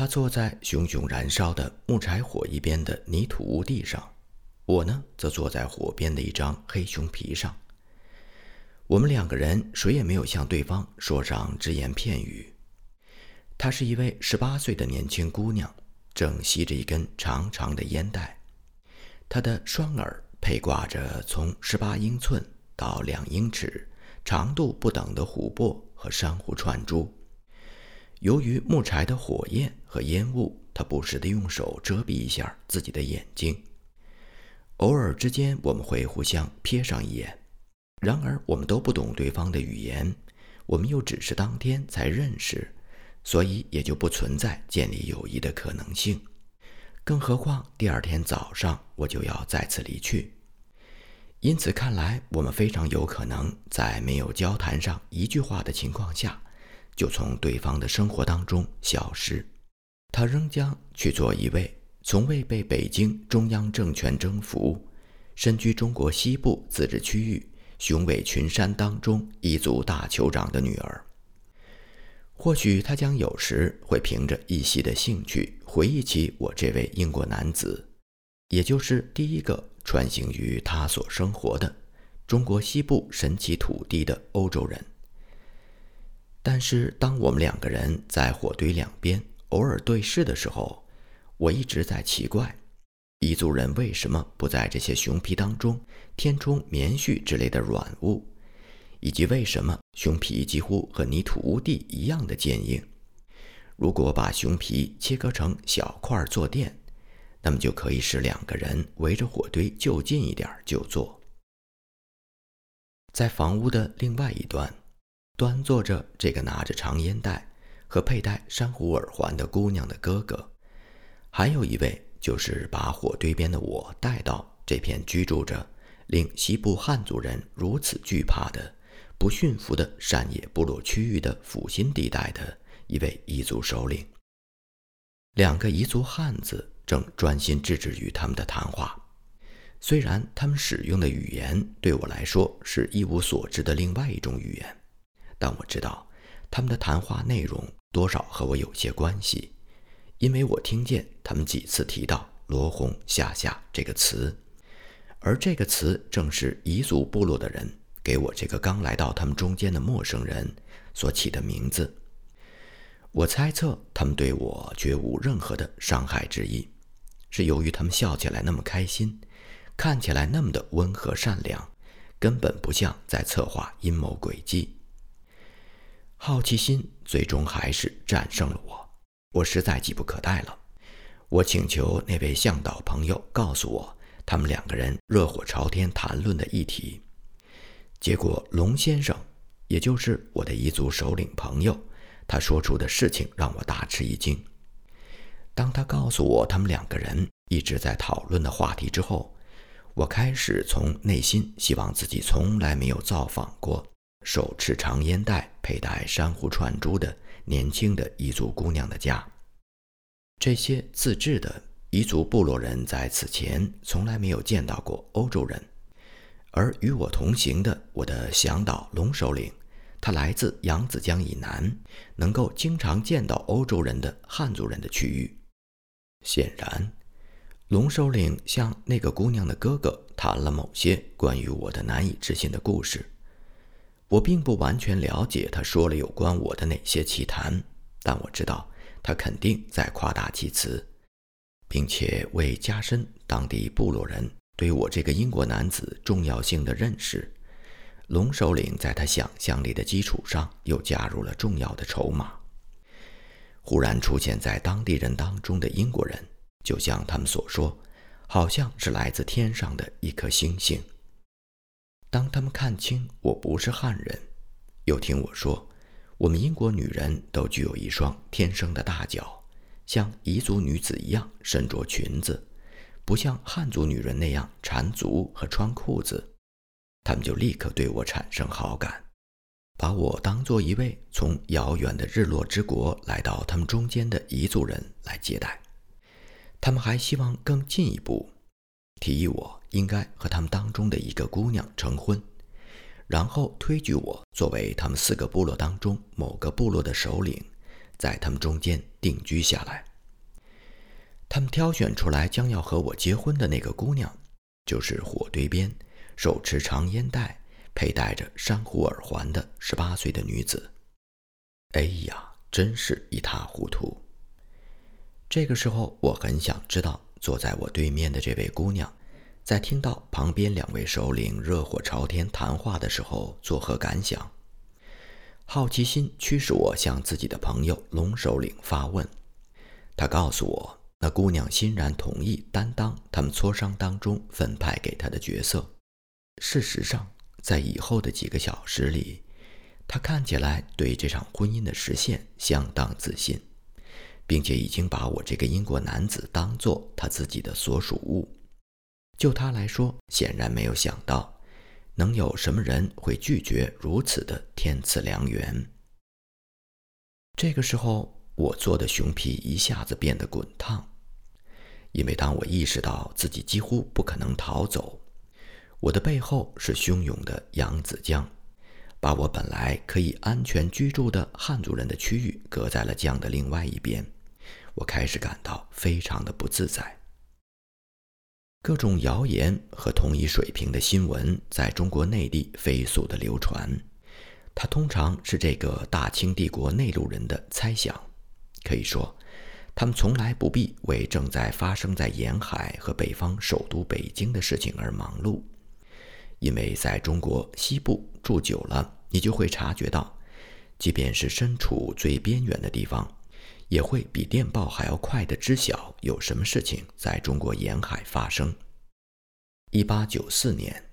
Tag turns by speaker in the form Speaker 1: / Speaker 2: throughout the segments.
Speaker 1: 他坐在熊熊燃烧的木柴火一边的泥土屋地上，我呢，则坐在火边的一张黑熊皮上。我们两个人谁也没有向对方说上只言片语。她是一位十八岁的年轻姑娘，正吸着一根长长的烟袋。她的双耳配挂着从十八英寸到两英尺长度不等的琥珀和珊瑚串珠。由于木柴的火焰和烟雾，他不时地用手遮蔽一下自己的眼睛。偶尔之间，我们会互相瞥上一眼。然而，我们都不懂对方的语言，我们又只是当天才认识，所以也就不存在建立友谊的可能性。更何况第二天早上我就要再次离去，因此看来，我们非常有可能在没有交谈上一句话的情况下，就从对方的生活当中消失。他仍将去做一位从未被北京中央政权征服、身居中国西部自治区域。雄伟群山当中，一族大酋长的女儿。或许他将有时会凭着一息的兴趣回忆起我这位英国男子，也就是第一个穿行于他所生活的中国西部神奇土地的欧洲人。但是，当我们两个人在火堆两边偶尔对视的时候，我一直在奇怪。彝族人为什么不在这些熊皮当中填充棉絮之类的软物？以及为什么熊皮几乎和泥土屋地一样的坚硬？如果把熊皮切割成小块坐垫，那么就可以使两个人围着火堆就近一点就坐。在房屋的另外一端，端坐着这个拿着长烟袋和佩戴珊瑚耳环的姑娘的哥哥，还有一位。就是把火堆边的我带到这片居住着令西部汉族人如此惧怕的不驯服的山野部落区域的阜新地带的一位彝族首领。两个彝族汉子正专心致志于他们的谈话，虽然他们使用的语言对我来说是一无所知的另外一种语言，但我知道他们的谈话内容多少和我有些关系。因为我听见他们几次提到“罗红下下”这个词，而这个词正是彝族部落的人给我这个刚来到他们中间的陌生人所起的名字。我猜测他们对我绝无任何的伤害之意，是由于他们笑起来那么开心，看起来那么的温和善良，根本不像在策划阴谋诡计。好奇心最终还是战胜了我。我实在急不可待了，我请求那位向导朋友告诉我他们两个人热火朝天谈论的议题。结果，龙先生，也就是我的彝族首领朋友，他说出的事情让我大吃一惊。当他告诉我他们两个人一直在讨论的话题之后，我开始从内心希望自己从来没有造访过手持长烟袋、佩戴珊瑚串珠的。年轻的彝族姑娘的家，这些自制的彝族部落人在此前从来没有见到过欧洲人，而与我同行的我的向导龙首领，他来自扬子江以南，能够经常见到欧洲人的汉族人的区域。显然，龙首领向那个姑娘的哥哥谈了某些关于我的难以置信的故事。我并不完全了解他说了有关我的哪些奇谈，但我知道他肯定在夸大其词，并且为加深当地部落人对我这个英国男子重要性的认识，龙首领在他想象力的基础上又加入了重要的筹码。忽然出现在当地人当中的英国人，就像他们所说，好像是来自天上的一颗星星。当他们看清我不是汉人，又听我说，我们英国女人都具有一双天生的大脚，像彝族女子一样身着裙子，不像汉族女人那样缠足和穿裤子，他们就立刻对我产生好感，把我当做一位从遥远的日落之国来到他们中间的彝族人来接待。他们还希望更进一步，提议我。应该和他们当中的一个姑娘成婚，然后推举我作为他们四个部落当中某个部落的首领，在他们中间定居下来。他们挑选出来将要和我结婚的那个姑娘，就是火堆边手持长烟袋、佩戴着珊瑚耳环的十八岁的女子。哎呀，真是一塌糊涂！这个时候，我很想知道，坐在我对面的这位姑娘，在听到旁边两位首领热火朝天谈话的时候，作何感想？好奇心驱使我向自己的朋友龙首领发问。他告诉我，那姑娘欣然同意担当他们磋商当中分派给她的角色。事实上，在以后的几个小时里，她看起来对这场婚姻的实现相当自信，并且已经把我这个英国男子当做他自己的所属物。就他来说，显然没有想到，能有什么人会拒绝如此的天赐良缘。这个时候。我做的熊皮一下子变得滚烫，因为当我意识到自己几乎不可能逃走，我的背后是汹涌的扬子江，把我本来可以安全居住的汉族人的区域隔在了江的另外一边，我开始感到非常的不自在。各种谣言和同一水平的新闻在中国内地飞速的流传，它通常是这个大清帝国内陆人的猜想。可以说，他们从来不必为正在发生在沿海和北方首都北京的事情而忙碌，因为在中国西部住久了，你就会察觉到，即便是身处最边远的地方，也会比电报还要快的知晓有什么事情在中国沿海发生。一八九四年，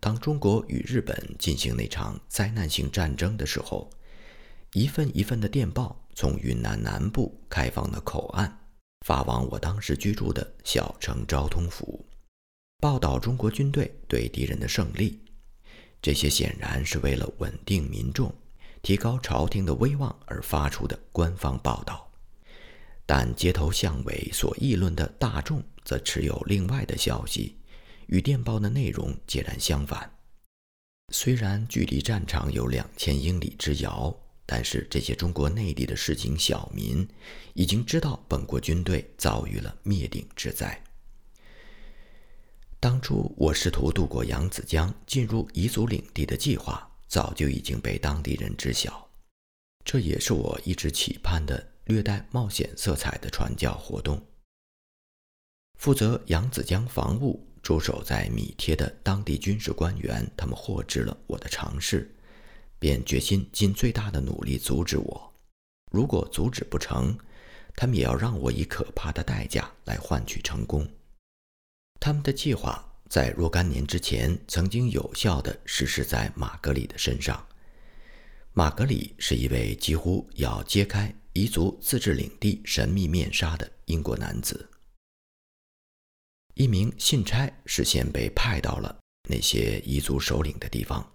Speaker 1: 当中国与日本进行那场灾难性战争的时候，一份一份的电报。从云南南部开放的口岸发往我当时居住的小城昭通府，报道中国军队对敌人的胜利。这些显然是为了稳定民众、提高朝廷的威望而发出的官方报道，但街头巷尾所议论的大众则持有另外的消息，与电报的内容截然相反。虽然距离战场有两千英里之遥。但是这些中国内地的市井小民已经知道本国军队遭遇了灭顶之灾。当初我试图渡过扬子江进入彝族领地的计划，早就已经被当地人知晓。这也是我一直期盼的略带冒险色彩的传教活动。负责扬子江防务、驻守在米贴的当地军事官员，他们获知了我的尝试。便决心尽最大的努力阻止我。如果阻止不成，他们也要让我以可怕的代价来换取成功。他们的计划在若干年之前曾经有效地实施在马格里的身上。马格里是一位几乎要揭开彝族自治领地神秘面纱的英国男子。一名信差事先被派到了那些彝族首领的地方。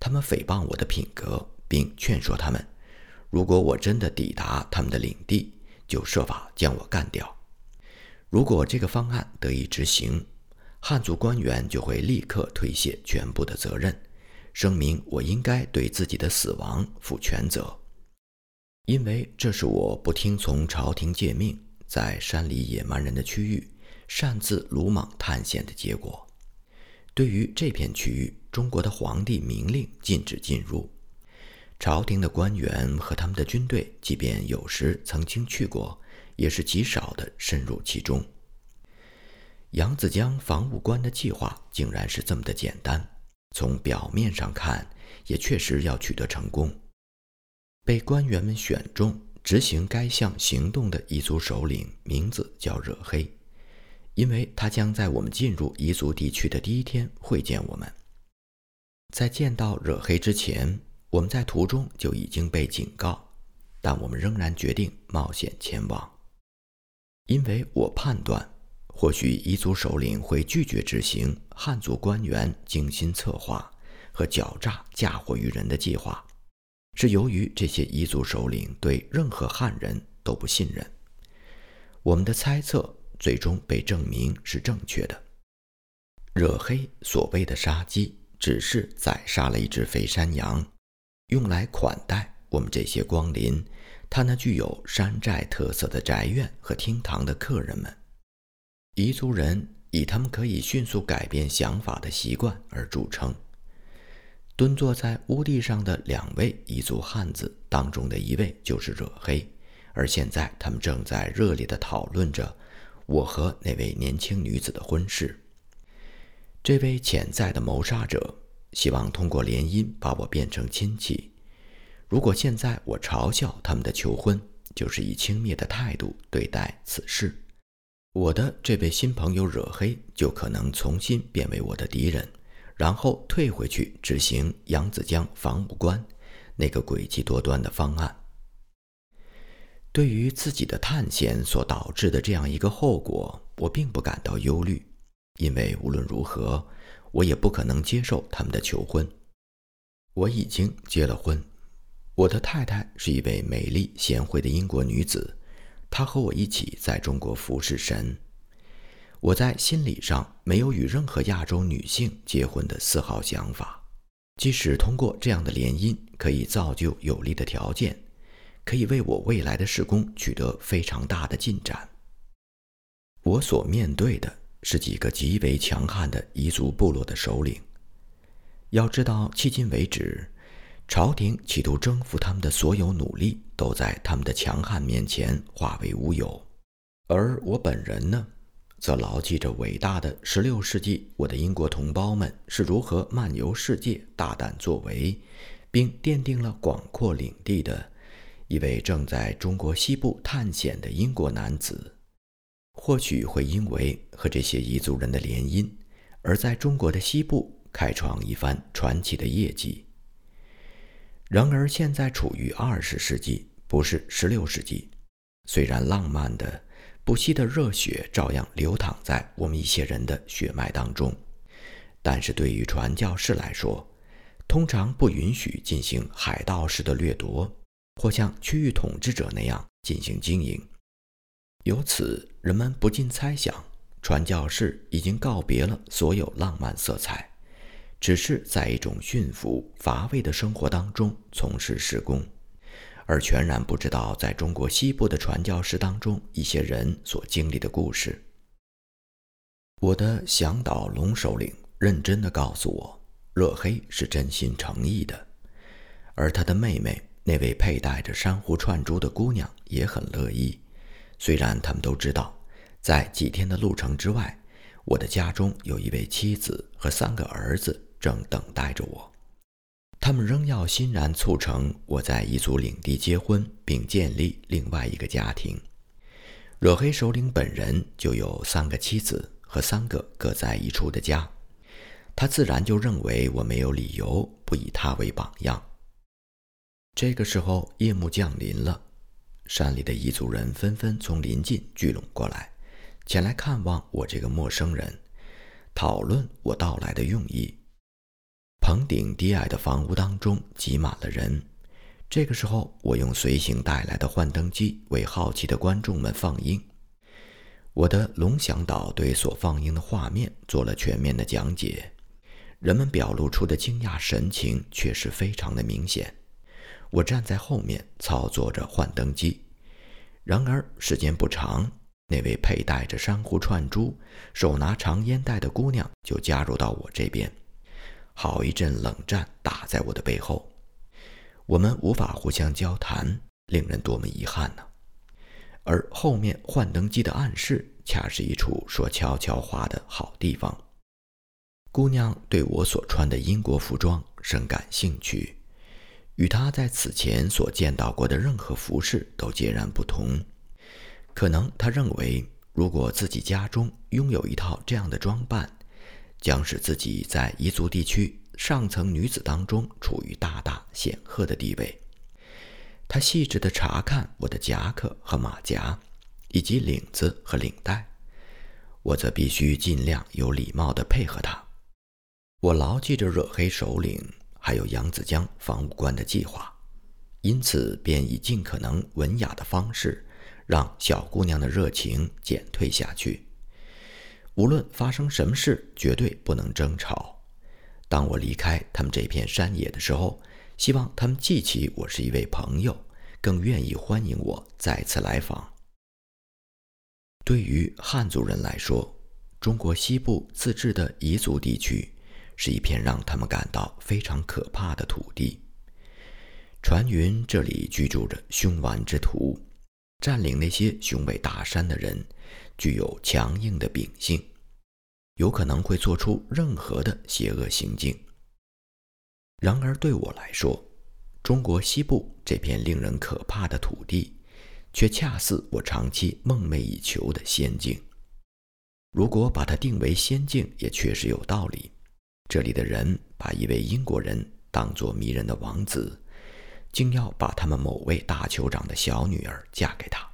Speaker 1: 他们诽谤我的品格，并劝说他们，如果我真的抵达他们的领地，就设法将我干掉。如果这个方案得以执行，汉族官员就会立刻推卸全部的责任，声明我应该对自己的死亡负全责，因为这是我不听从朝廷诫命，在山里野蛮人的区域擅自鲁莽探险的结果。对于这片区域，中国的皇帝明令禁止进入。朝廷的官员和他们的军队，即便有时曾经去过，也是极少的深入其中。扬子江防务官的计划竟然是这么的简单，从表面上看，也确实要取得成功。被官员们选中执行该项行动的彝族首领，名字叫惹黑。因为他将在我们进入彝族地区的第一天会见我们。在见到惹黑之前，我们在途中就已经被警告，但我们仍然决定冒险前往，因为我判断，或许彝族首领会拒绝执行汉族官员精心策划和狡诈嫁祸于人的计划，是由于这些彝族首领对任何汉人都不信任。我们的猜测。最终被证明是正确的。惹黑所谓的杀鸡，只是宰杀了一只肥山羊，用来款待我们这些光临他那具有山寨特色的宅院和厅堂的客人们。彝族人以他们可以迅速改变想法的习惯而著称。蹲坐在屋地上的两位彝族汉子当中的一位就是惹黑，而现在他们正在热烈地讨论着我和那位年轻女子的婚事。这位潜在的谋杀者希望通过联姻把我变成亲戚。如果现在我嘲笑他们的求婚，就是以轻蔑的态度对待此事，我的这位新朋友惹黑就可能重新变为我的敌人。然后退回去执行扬子江防务官那个诡计多端的方案。对于自己的探险所导致的这样一个后果，我并不感到忧虑，因为无论如何，我也不可能接受他们的求婚。我已经结了婚，我的太太是一位美丽贤惠的英国女子，她和我一起在中国服侍神。我在心理上没有与任何亚洲女性结婚的丝毫想法，即使通过这样的联姻可以造就有利的条件，可以为我未来的事工取得非常大的进展。我所面对的是几个极为强悍的彝族部落的首领。要知道，迄今为止，朝廷企图征服他们的所有努力都在他们的强悍面前化为乌有，而我本人呢？则牢记着伟大的16世纪，我的英国同胞们是如何漫游世界、大胆作为，并奠定了广阔领地的一位正在中国西部探险的英国男子，或许会因为和这些彝族人的联姻，而在中国的西部开创一番传奇的业绩。然而，现在处于20世纪，不是16世纪，虽然浪漫的。不息的热血照样流淌在我们一些人的血脉当中，但是对于传教士来说，通常不允许进行海盗式的掠夺，或像区域统治者那样进行经营。由此，人们不禁猜想，传教士已经告别了所有浪漫色彩，只是在一种驯服乏味的生活当中从事施工。而全然不知道，在中国西部的传教士当中，一些人所经历的故事。我的向导龙首领认真地告诉我，热黑是真心诚意的，而他的妹妹那位佩戴着珊瑚串珠的姑娘也很乐意。虽然他们都知道，在几天的路程之外，我的家中有一位妻子和三个儿子正等待着我。他们仍要欣然促成我在彝族领地结婚，并建立另外一个家庭。惹黑首领本人就有三个妻子和三个各在一处的家，他自然就认为我没有理由不以他为榜样。这个时候，夜幕降临了，山里的彝族人纷纷从邻近聚拢过来，前来看望我这个陌生人，讨论我到来的用意。棚顶低矮的房屋当中挤满了人。这个时候，我用随行带来的幻灯机为好奇的观众们放映。我的龙翔岛对所放映的画面做了全面的讲解。人们表露出的惊讶神情确实非常的明显。我站在后面操作着幻灯机。然而时间不长，那位佩戴着珊瑚串珠、手拿长烟袋的姑娘就加入到我这边。好一阵冷战打在我的背后，我们无法互相交谈，令人多么遗憾呢？而后面幻灯机的暗室，恰是一处说悄悄话的好地方。姑娘对我所穿的英国服装深感兴趣，与她在此前所见到过的任何服饰都截然不同。可能她认为，如果自己家中拥有一套这样的装扮，将使自己在彝族地区上层女子当中处于大大显赫的地位。他细致地查看我的夹克和马甲，以及领子和领带，我则必须尽量有礼貌地配合他。我牢记着惹黑首领还有扬子江防务官的计划，因此便以尽可能文雅的方式，让小姑娘的热情减退下去。无论发生什么事，绝对不能争吵。当我离开他们这片山野的时候，希望他们记起我是一位朋友，更愿意欢迎我再次来访。对于汉族人来说，中国西部自治的彝族地区是一片让他们感到非常可怕的土地。传云这里居住着凶顽之徒，占领那些雄伟大山的人具有强硬的秉性，有可能会做出任何的邪恶行径。然而对我来说，中国西部这片令人可怕的土地，却恰似我长期梦寐以求的仙境。如果把它定为仙境，也确实有道理。这里的人把一位英国人当作迷人的王子，竟要把他们某位大酋长的小女儿嫁给他。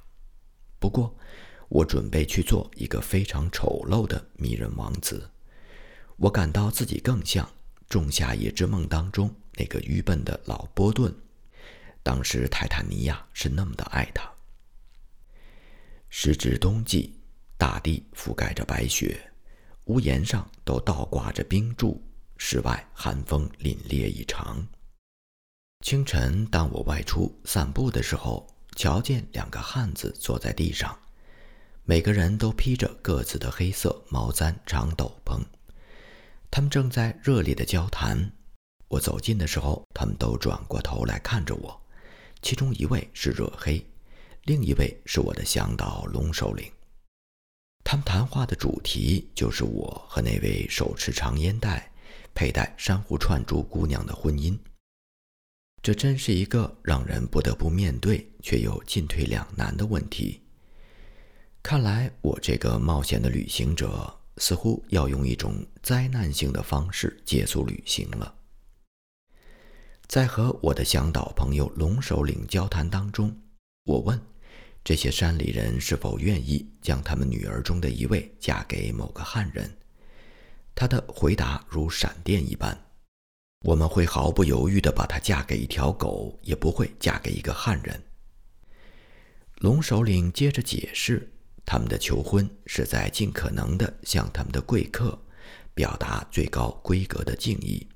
Speaker 1: 不过，我准备去做一个非常丑陋的迷人王子。我感到自己更像。《仲夏夜之梦》当中那个愚笨的老波顿，当时泰坦尼亚是那么的爱他。时值冬季，大地覆盖着白雪，屋檐上都倒挂着冰柱，室外寒风凛冽异常。清晨，当我外出散步的时候，瞧见两个汉子坐在地上，每个人都披着各自的黑色毛毡长斗篷。他们正在热烈的交谈。我走近的时候，他们都转过头来看着我。其中一位是热黑，另一位是我的向导龙首领。他们谈话的主题就是我和那位手持长烟袋、佩戴珊瑚串珠姑娘的婚姻。这真是一个让人不得不面对却又进退两难的问题。看来我这个冒险的旅行者。似乎要用一种灾难性的方式结束旅行了。在和我的向导朋友龙首领交谈当中，我问这些山里人是否愿意将他们女儿中的一位嫁给某个汉人。他的回答如闪电一般：“我们会毫不犹豫地把她嫁给一条狗，也不会嫁给一个汉人。”龙首领接着解释。他们的求婚是在尽可能地向他们的贵客表达最高规格的敬意。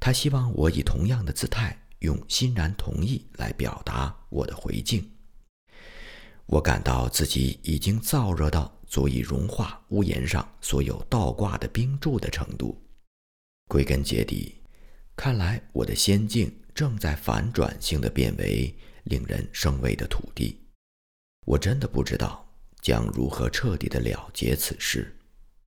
Speaker 1: 他希望我以同样的姿态，用欣然同意来表达我的回敬。我感到自己已经燥热到足以融化屋檐上所有倒挂的冰柱的程度。归根结底，看来我的仙境正在反转性的变为令人生畏的土地。我真的不知道。将如何彻底的了结此事？